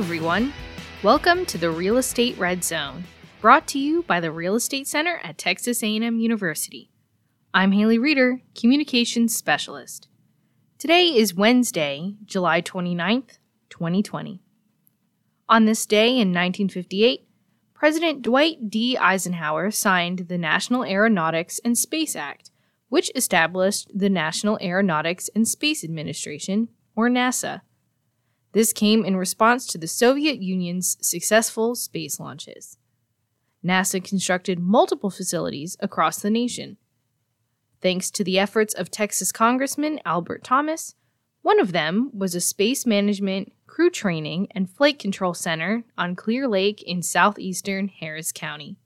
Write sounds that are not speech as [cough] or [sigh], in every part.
Everyone. Welcome to the Real Estate Red Zone, brought to you by the Real Estate Center at Texas A&M University. I'm Haley Reeder, Communications Specialist. Today is Wednesday, July 29th, 2020. On this day in 1958, President Dwight D. Eisenhower signed the National Aeronautics and Space Act, which established the National Aeronautics and Space Administration, or NASA. This came in response to the Soviet Union's successful space launches. NASA constructed multiple facilities across the nation. Thanks to the efforts of Texas Congressman Albert Thomas, one of them was a space management, crew training, and flight control center on Clear Lake in southeastern Harris County.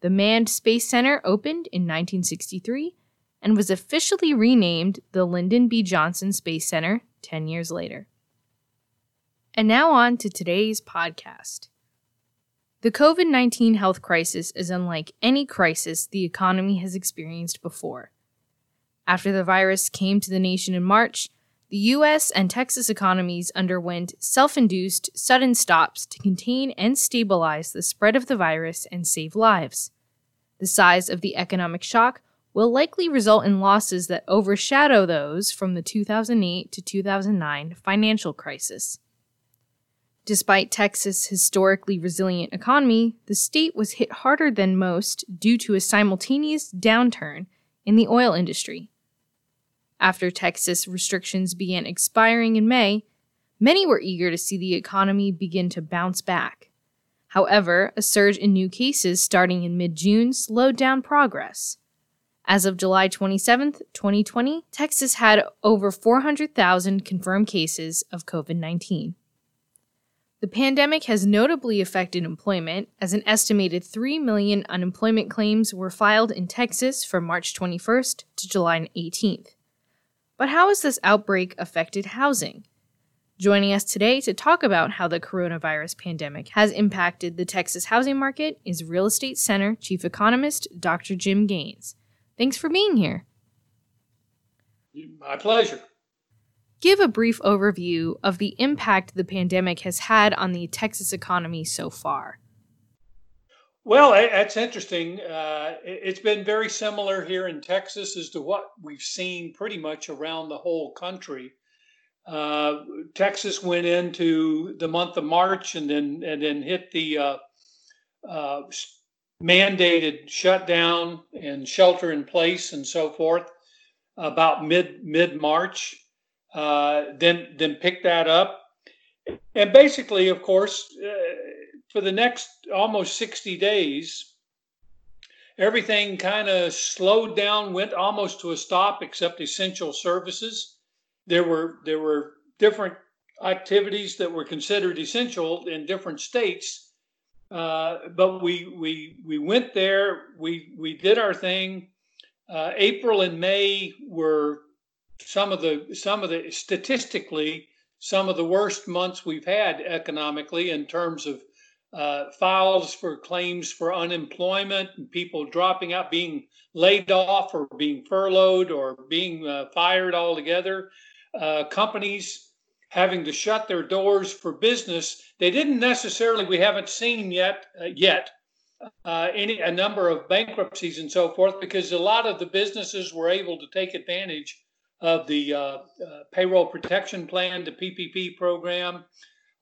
The Manned Space Center opened in 1963 and was officially renamed the Lyndon B. Johnson Space Center 10 years later. And now on to today's podcast. The COVID 19 health crisis is unlike any crisis the economy has experienced before. After the virus came to the nation in March, the US and Texas economies underwent self induced sudden stops to contain and stabilize the spread of the virus and save lives. The size of the economic shock will likely result in losses that overshadow those from the 2008 to 2009 financial crisis. Despite Texas' historically resilient economy, the state was hit harder than most due to a simultaneous downturn in the oil industry. After Texas restrictions began expiring in May, many were eager to see the economy begin to bounce back. However, a surge in new cases starting in mid June slowed down progress. As of July 27, 2020, Texas had over 400,000 confirmed cases of COVID 19. The pandemic has notably affected employment, as an estimated 3 million unemployment claims were filed in Texas from March 21st to July 18th. But how has this outbreak affected housing? Joining us today to talk about how the coronavirus pandemic has impacted the Texas housing market is Real Estate Center Chief Economist Dr. Jim Gaines. Thanks for being here. My pleasure give a brief overview of the impact the pandemic has had on the Texas economy so far. Well, that's interesting. Uh, it's been very similar here in Texas as to what we've seen pretty much around the whole country. Uh, Texas went into the month of March and then and then hit the uh, uh mandated shutdown and shelter in place and so forth about mid mid March. Uh, then then pick that up, and basically, of course, uh, for the next almost 60 days, everything kind of slowed down, went almost to a stop, except essential services. There were there were different activities that were considered essential in different states, uh, but we we we went there. We we did our thing. Uh, April and May were some of the some of the statistically some of the worst months we've had economically in terms of uh, files for claims for unemployment and people dropping out, being laid off or being furloughed or being uh, fired altogether. Uh, companies having to shut their doors for business. They didn't necessarily. We haven't seen yet uh, yet uh, any a number of bankruptcies and so forth because a lot of the businesses were able to take advantage of the uh, uh, payroll protection plan, the PPP program.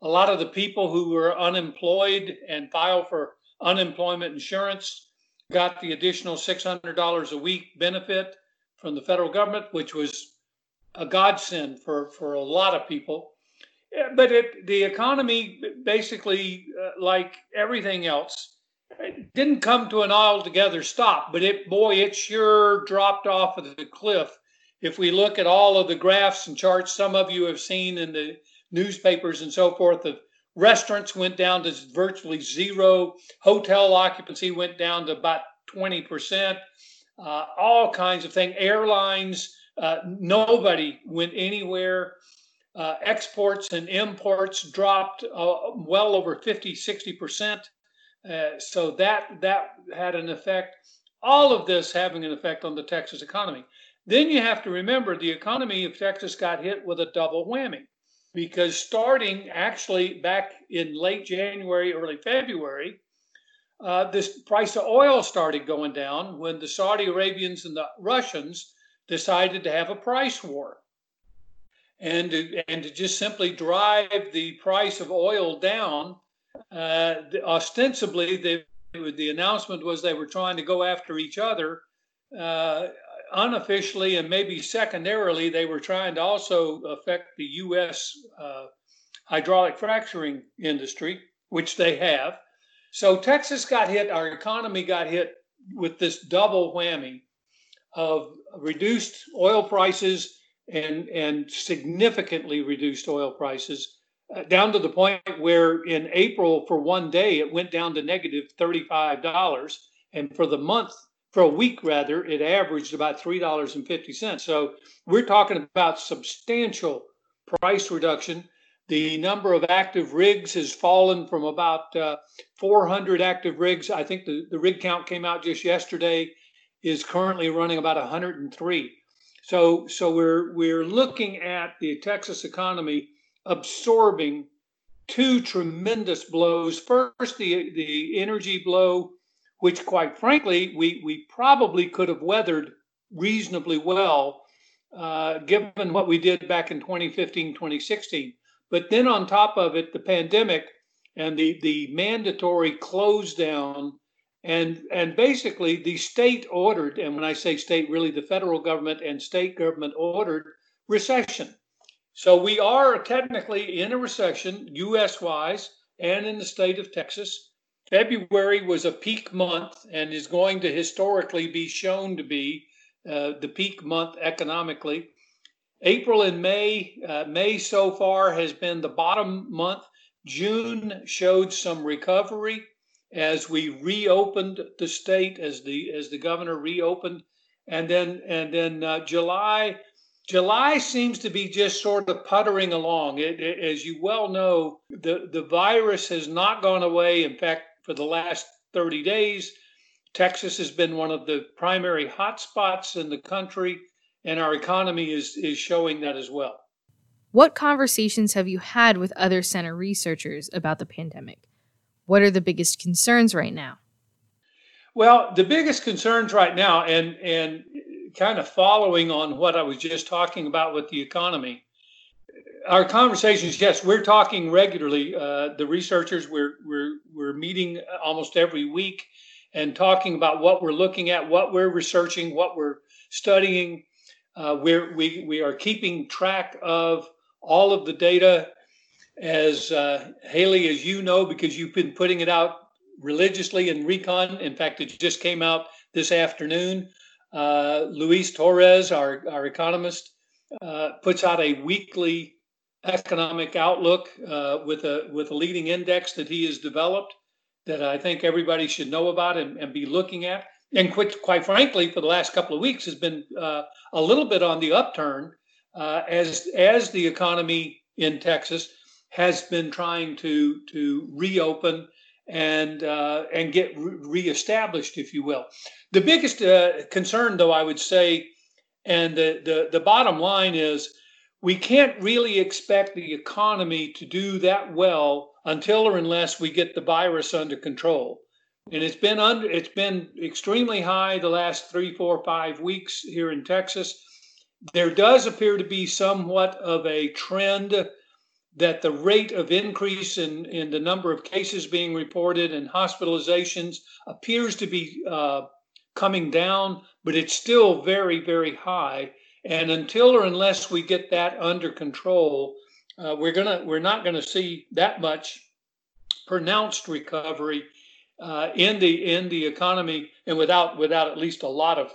A lot of the people who were unemployed and filed for unemployment insurance got the additional $600 a week benefit from the federal government, which was a godsend for, for a lot of people. But it, the economy, basically, uh, like everything else, didn't come to an altogether stop, but it, boy, it sure dropped off of the cliff if we look at all of the graphs and charts some of you have seen in the newspapers and so forth of restaurants went down to virtually zero. Hotel occupancy went down to about 20% uh, all kinds of things. Airlines uh, nobody went anywhere. Uh, exports and imports dropped uh, well over 50 60% uh, so that that had an effect. All of this having an effect on the texas economy then you have to remember the economy of Texas got hit with a double whammy. because starting actually back in late January, early February, uh, this price of oil started going down when the Saudi Arabians and the Russians decided to have a price war. And to, and to just simply drive the price of oil down, uh, ostensibly, they, the announcement was they were trying to go after each other. Uh, unofficially and maybe secondarily, they were trying to also affect the U.S. Uh, hydraulic fracturing industry, which they have. So Texas got hit, our economy got hit with this double whammy of reduced oil prices and, and significantly reduced oil prices, uh, down to the point where in April, for one day, it went down to negative $35. And for the month, for a week rather, it averaged about $3.50. So we're talking about substantial price reduction. The number of active rigs has fallen from about uh, 400 active rigs. I think the, the rig count came out just yesterday is currently running about 103. So, so we're we're looking at the Texas economy absorbing two tremendous blows. First, the the energy blow, which quite frankly we we probably could have weathered reasonably well, uh, given what we did back in 2015, 2016. But then on top of it, the pandemic and the, the mandatory close down and and basically the state ordered, and when I say state, really the federal government and state government ordered recession. So we are technically in a recession, US wise, and in the state of Texas. February was a peak month and is going to historically be shown to be uh, the peak month economically. April and May, uh, May so far has been the bottom month. June showed some recovery as we reopened the state, as the as the governor reopened, and then and then uh, July. July seems to be just sort of puttering along. It, it, as you well know, the, the virus has not gone away. In fact, for the last 30 days, Texas has been one of the primary hotspots in the country and our economy is is showing that as well. What conversations have you had with other center researchers about the pandemic? What are the biggest concerns right now? Well, the biggest concerns right now, and and kind of following on what I was just talking about with the economy, our conversations. Yes, we're talking regularly. Uh, the researchers we're we're we're meeting almost every week and talking about what we're looking at, what we're researching, what we're studying, uh, we're, we, we are keeping track of all of the data as uh, Haley, as you know, because you've been putting it out religiously in Recon. In fact, it just came out this afternoon. Uh, Luis Torres, our, our economist, uh, puts out a weekly economic outlook uh, with a with a leading index that he has developed that I think everybody should know about and, and be looking at and quite, quite frankly, for the last couple of weeks, has been uh, a little bit on the upturn uh, as as the economy in Texas has been trying to to reopen and uh, and get re- reestablished, if you will. The biggest uh, concern, though, I would say, and the, the the bottom line is, we can't really expect the economy to do that well until or unless we get the virus under control. And it's been under it's been extremely high the last three four five weeks here in texas. There does appear to be somewhat of a trend that the rate of increase in, in the number of cases being reported and hospitalizations appears to be uh, coming down but it's still very very high and until or unless we get that under control uh, we're gonna we're not going to see that much pronounced recovery uh, in the in the economy and without without at least a lot of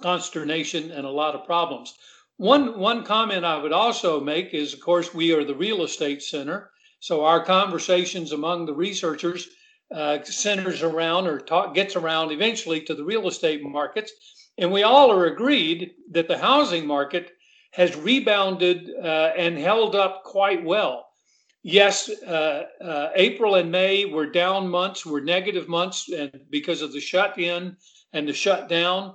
consternation and a lot of problems. One one comment I would also make is, of course, we are the real estate center, so our conversations among the researchers uh, centers around or talk, gets around eventually to the real estate markets, and we all are agreed that the housing market has rebounded uh, and held up quite well yes, uh, uh, April and May were down months, were negative months, and because of the shut in and the shutdown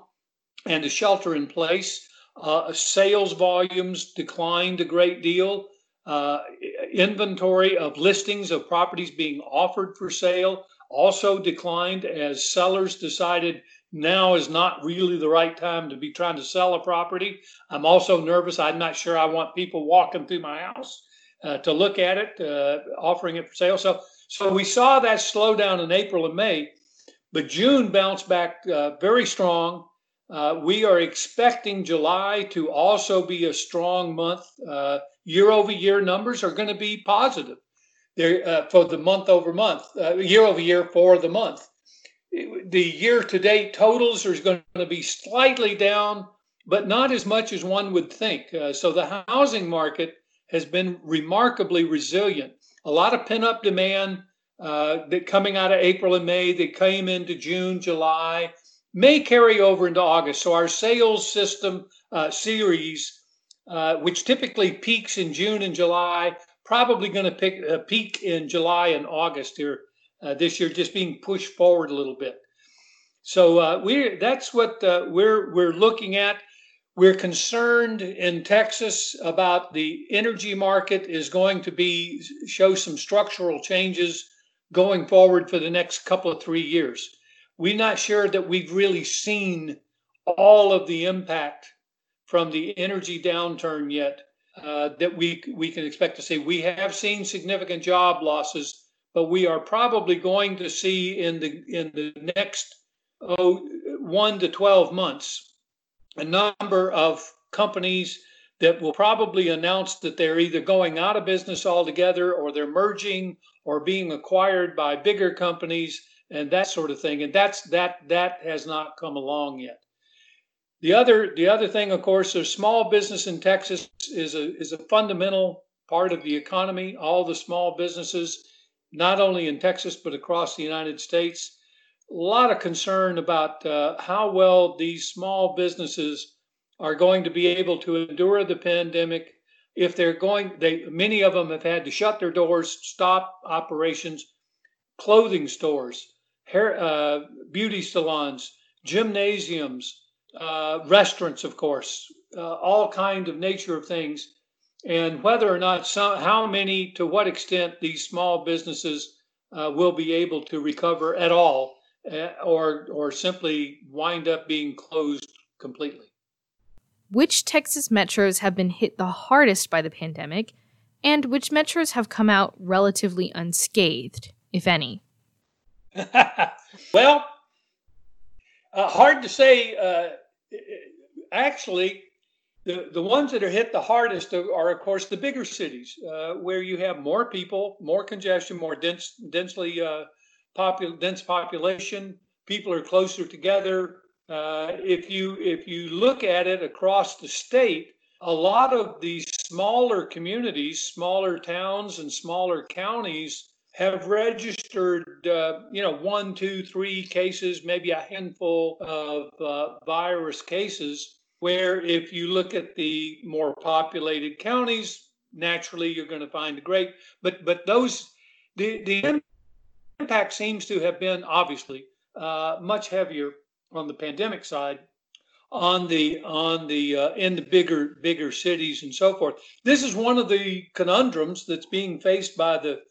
and the shelter in place, uh, sales volumes declined a great deal. Uh, inventory of listings of properties being offered for sale also declined as sellers decided now is not really the right time to be trying to sell a property. I'm also nervous. I'm not sure I want people walking through my house uh, to look at it, uh, offering it for sale. So, so we saw that slowdown in April and May, but June bounced back uh, very strong. Uh, we are expecting July to also be a strong month. Year over year numbers are going to be positive uh, for the month over month, year over year for the month. The year to date totals are going to be slightly down, but not as much as one would think. so the housing market has been remarkably resilient. A lot of pent up demand uh, that coming out of April and May that came into June, July, may carry over into August. So our sales system uh, series, uh, which typically peaks in June and July, probably going to uh, peak in July and August here uh, this year, just being pushed forward a little bit. So uh, we that's what we're we're looking at. We're concerned in Texas about the energy market is going to be show some structural changes going forward for the next couple of three years. We're not sure that we've really seen all of the impact from the energy downturn yet uh, that we we can expect to see. We have seen significant job losses, but we are probably going to see in the in the next oh, one to twelve months a number of companies that will probably announce that they're either going out of business altogether or they're merging or being acquired by bigger companies and that sort of thing. And that's that that has not come along yet. The other the other thing of course is small business in texas is a is a fundamental part of the economy. All the small businesses not only in texas but across the united states. A lot of concern about uh, how well these small businesses are going to be able to endure the pandemic. If they're going they many of them have had to shut their doors stop operations clothing stores hair uh, beauty salons gymnasiums uh, restaurants of course uh, all kind of nature of things and whether or not some how many to what extent these small businesses uh, will be able to recover at all Eh, or or simply wind up being closed completely. Which Texas metros have been hit the hardest by the pandemic, and which metros have come out relatively unscathed, if any? [laughs] well, uh, hard to say. Uh, actually, the, the ones that are hit the hardest are, of course, the bigger cities, uh, where you have more people, more congestion, more dense, densely uh, dense population. People are closer together. Uh, if you if you look at it across the state, a lot of these smaller communities, smaller towns, and smaller counties have registered, uh, you know, one, two, three cases, maybe a handful of uh, virus cases. Where if you look at the more populated counties, naturally you're going to find a great, but but those the the impact seems to have been obviously uh, much heavier on the pandemic side on the on the uh, in the bigger bigger cities and so forth. This is one of the conundrums that's being faced by the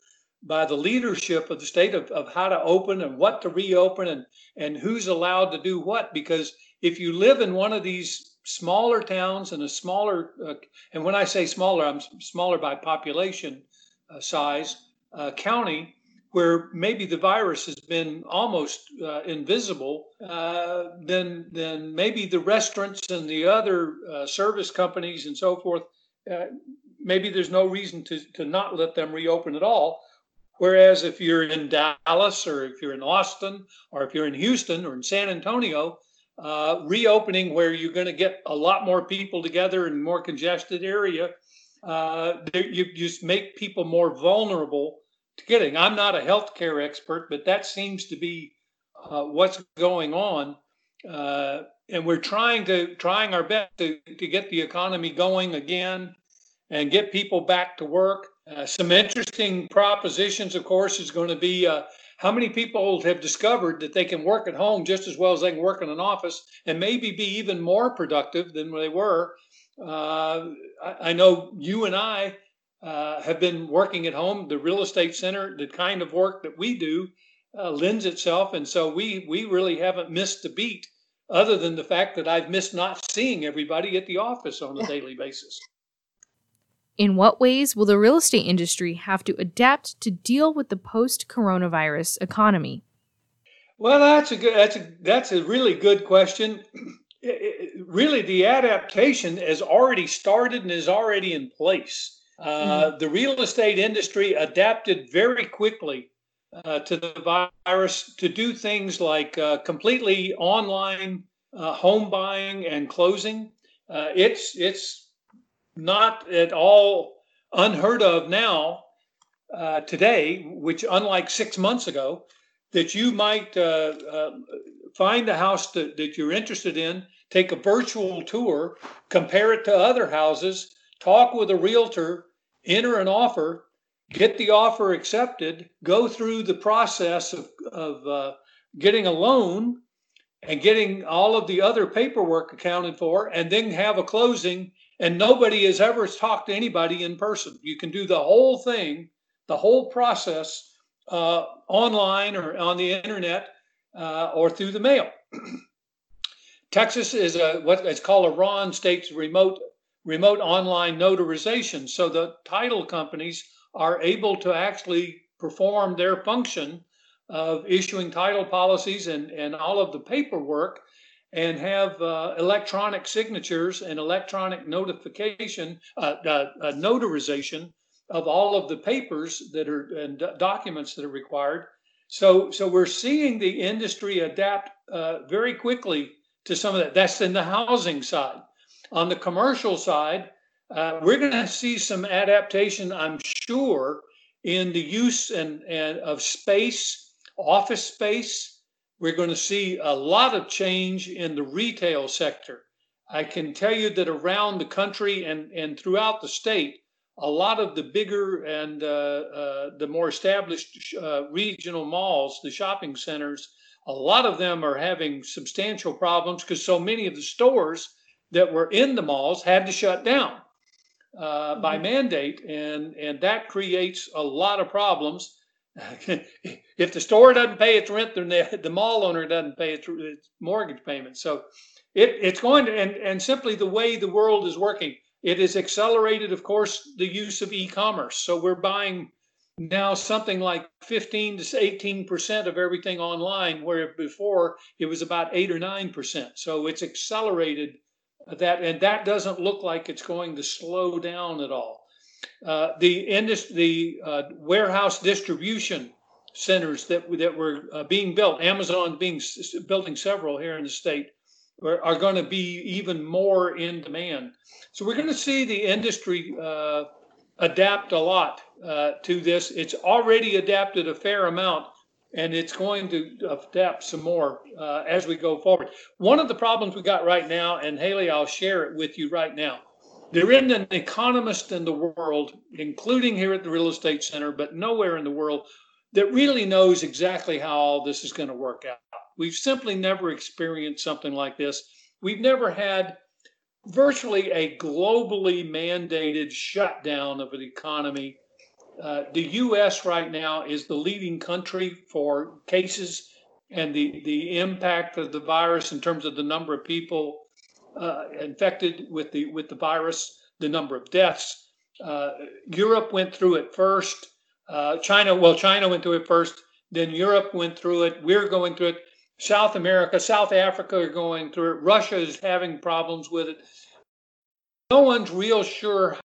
by the leadership of the state of, of how to open and what to reopen and and who's allowed to do what because if you live in one of these smaller towns and a smaller uh, and when i say smaller i'm smaller by population uh, size uh, county where maybe the virus has been almost uh, invisible, uh, then then maybe the restaurants and the other service companies and so forth, maybe there's no reason to to not let them reopen at all. Whereas if you're in Dallas or if you're in Austin or if you're in Houston or in San Antonio, uh, reopening where you're going to get a lot more people together in more congested area, uh, you just make people more vulnerable to getting. I'm not a healthcare expert, but that seems to be uh, what's going on. Uh, and we're trying to trying our best to, to get the economy going again and get people back to work. Uh, some interesting propositions, of course, is going to be uh, how many people have discovered that they can work at home just as well as they can work in an office and maybe be even more productive than they were. Uh, I, I know you and I uh, have been working at home. The real estate center, the kind of work that we do, uh, lends itself, and so we we really haven't missed a beat, other than the fact that I've missed not seeing everybody at the office on a daily basis. In what ways will the real estate industry have to adapt to deal with the post-coronavirus economy? Well, that's a good that's a that's a really good question. [clears throat] It, it, really, the adaptation has already started and is already in place. Uh, mm The real estate industry adapted very quickly uh, to the virus to do things like uh, completely online uh, home buying and closing. Uh, it's it's not at all unheard of now uh, today, which unlike six months ago, that you might find a house that, that you're interested in, take a virtual tour, compare it to other houses, talk with a realtor, enter an offer, get the offer accepted, go through the process of, of uh, getting a loan and getting all of the other paperwork accounted for, and then have a closing. And nobody has ever talked to anybody in person. You can do the whole thing, the whole process uh, online or on the internet uh, or through the mail. [clears throat] Texas is a what it's called a RON state's remote remote online notarization. So the title companies are able to actually perform their function of issuing title policies and, and all of the paperwork and have uh, electronic signatures and electronic notification, uh, uh, notarization of all of the papers that are and documents that are required so, so we're seeing the industry adapt uh, very quickly to some of that. That's in the housing side. On the commercial side, uh, we're going to see some adaptation, I'm sure, in the use and, and of space, office space. We're going to see a lot of change in the retail sector. I can tell you that around the country and, and throughout the state, a lot of the bigger and uh, uh, the more established uh, regional malls, the shopping centers, a lot of them are having substantial problems because so many of the stores that were in the malls had to shut down uh, mm-hmm. by mandate, and and that creates a lot of problems. If the store doesn't pay its rent, then the, the mall owner doesn't pay its, its mortgage payment. So it, it's going to, and, and simply the way the world is working it has accelerated, of course, the use of e-commerce. So we're buying now something like 15 to 18 percent of everything online, where before it was about eight or nine percent. So it's accelerated that, and that doesn't look like it's going to slow down at all. Uh, the industry, the uh, warehouse distribution centers that that were uh, being built, Amazon being building several here in the state, are, are going to be even more in demand. So we're going to see the industry uh, adapt a lot uh, to this. It's already adapted a fair amount, and it's going to adapt some more as we go forward. One of the problems we got right now, and Haley, I'll share it with you right now. There isn't an economist in the world, including here at the Real Estate Center, but nowhere in the world, that really knows exactly how all this is going to work out. We've simply never experienced something like this. We've never had virtually a globally mandated shutdown of an economy. Uh, the U.S. right now is the leading country for cases and the, the impact of the virus in terms of the number of people uh, infected with the with the virus, the number of deaths. Uh, Europe went through it first. Uh, China, well, China went through it first. Then Europe went through it. We're going through it. South America, South Africa are going through it. Russia is having problems with it. No one's real sure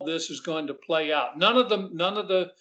how this is going to play out. None of the none of the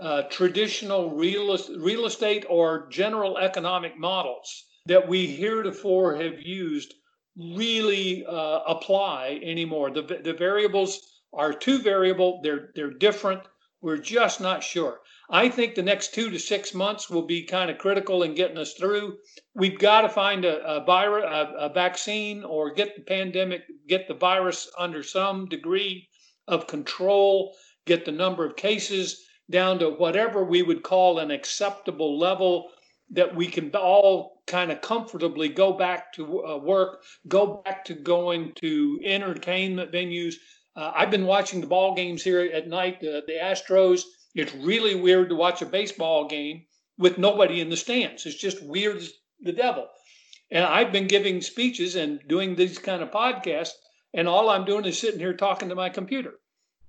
uh, traditional real, real estate or general economic models that we heretofore have used really uh, apply anymore. The, the variables are too variable. They're they're different. We're just not sure. I think the next two to six months will be kind of critical in getting us through. We've got to find a, a virus, a, a vaccine, or get the pandemic, get the virus under some degree of control, get the number of cases down to whatever we would call an acceptable level that we can all kind of comfortably go back to uh, work, go back to going to entertainment venues, Uh, I've been watching the ball games here at night, the, the Astros. It's really weird to watch a baseball game with nobody in the stands. It's just weird as the devil. And I've been giving speeches and doing these kind of podcasts, and all I'm doing is sitting here talking to my computer.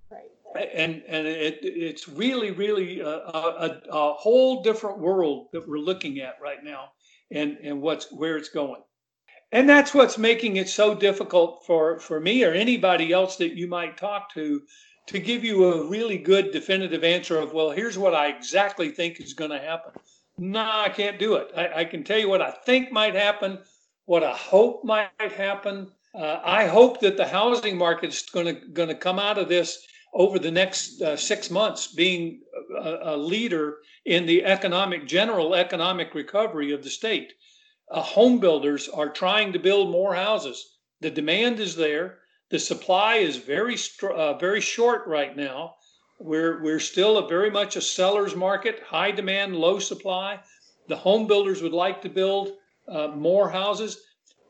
Right. And and it, it's really really a, a, a whole different world that we're looking at right now, and and what's where it's going. And that's what's making it so difficult for, for me or anybody else that you might talk to to give you a really good definitive answer of, well, here's what I exactly think is going to happen. No, I can't do it. I, I, can tell you what I think might happen, what I hope might happen. Uh, I hope that the housing market is going to going to come out of this over the next uh, six months being a, a, leader in the economic general economic recovery of the state uh, home builders are trying to build more houses. The demand is there. The supply is very uh, very short right now. We're we're still a very much a seller's market, high demand, low supply. The home builders would like to build uh, more houses.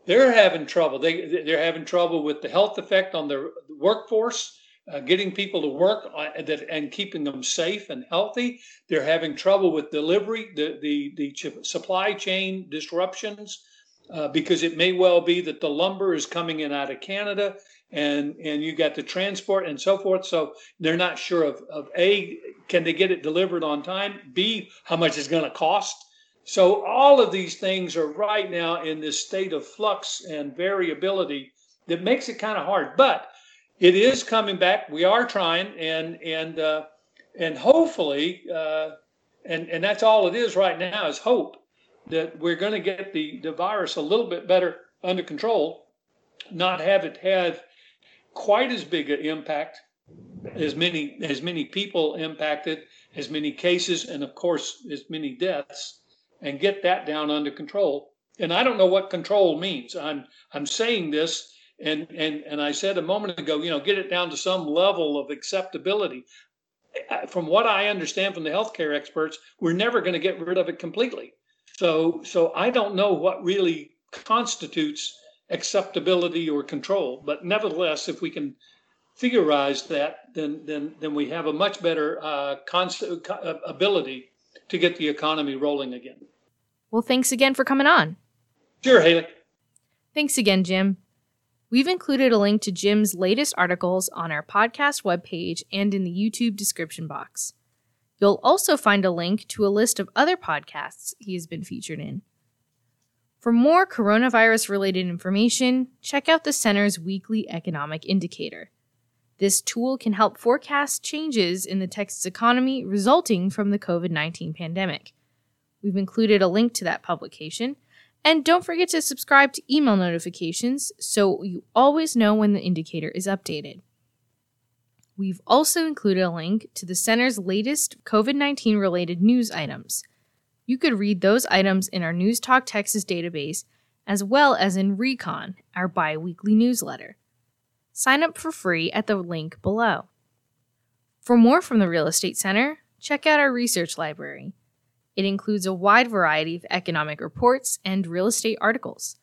They're having trouble. They they're having trouble with the health effect on their workforce uh, getting people to work uh, that, and keeping them safe and healthy. They're having trouble with delivery, the, the, the supply chain disruptions, uh, because it may well be that the lumber is coming in out of Canada and, and you got the transport and so forth. So they're not sure of, of A, can they get it delivered on time? B, how much it's going to cost? So all of these things are right now in this state of flux and variability that makes it kind of hard. But it is coming back. We are trying, and and uh, and hopefully, uh, and and that's all it is right now is hope that we're going to get the the virus a little bit better under control, not have it have quite as big an impact as many as many people impacted, as many cases, and of course as many deaths, and get that down under control. And I don't know what control means. I'm I'm saying this and, and, and I said a moment ago, you know, get it down to some level of acceptability. From what I understand from the healthcare experts, we're never going to get rid of it completely. So, so I don't know what really constitutes acceptability or control. But nevertheless, if we can theorize that, then then then we have a much better uh, uh, ability to get the economy rolling again. Well, thanks again for coming on. Sure, Haley. Thanks again, Jim. We've included a link to Jim's latest articles on our podcast webpage and in the YouTube description box. You'll also find a link to a list of other podcasts he has been featured in. For more coronavirus related information, check out the Center's weekly economic indicator. This tool can help forecast changes in the Texas economy resulting from the COVID 19 pandemic. We've included a link to that publication and don't forget to subscribe to email notifications so you always know when the indicator is updated. We've also included a link to the center's latest COVID 19 related news items. You could read those items in our News Talk Texas database as well as in Recon, our bi weekly newsletter. Sign up for free at the link below. For more from the Real Estate Center, check out our research library. It includes a wide variety of economic reports and real estate articles.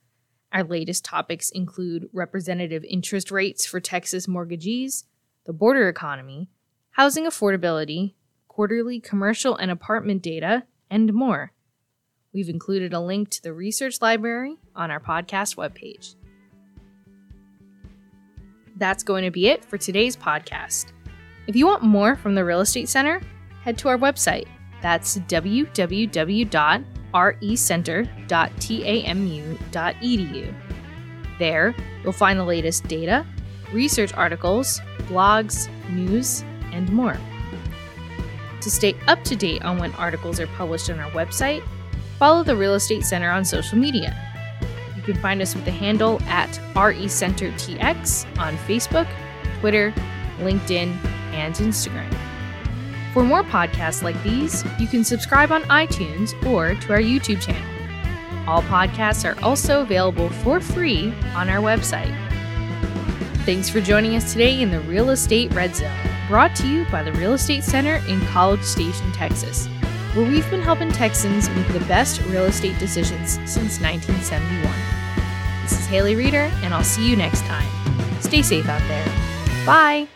Our latest topics include representative interest rates for Texas mortgagees, the border economy, housing affordability, quarterly commercial and apartment data, and more. We've included a link to the research library on our podcast webpage. That's going to be it for today's podcast. If you want more from the Real Estate Center, head to our website that's www.recenter.tamu.edu. There, you'll find the latest data, research articles, blogs, news, and more. To stay up to date on when articles are published on our website, follow the Real Estate Center on social media. You can find us with the handle at RECenterTX on Facebook, Twitter, LinkedIn, and Instagram. For more podcasts like these, you can subscribe on iTunes or to our YouTube channel. All podcasts are also available for free on our website. Thanks for joining us today in the Real Estate Red Zone, brought to you by the Real Estate Center in College Station, Texas, where we've been helping Texans make the best real estate decisions since 1971. This is Haley Reeder, and I'll see you next time. Stay safe out there. Bye.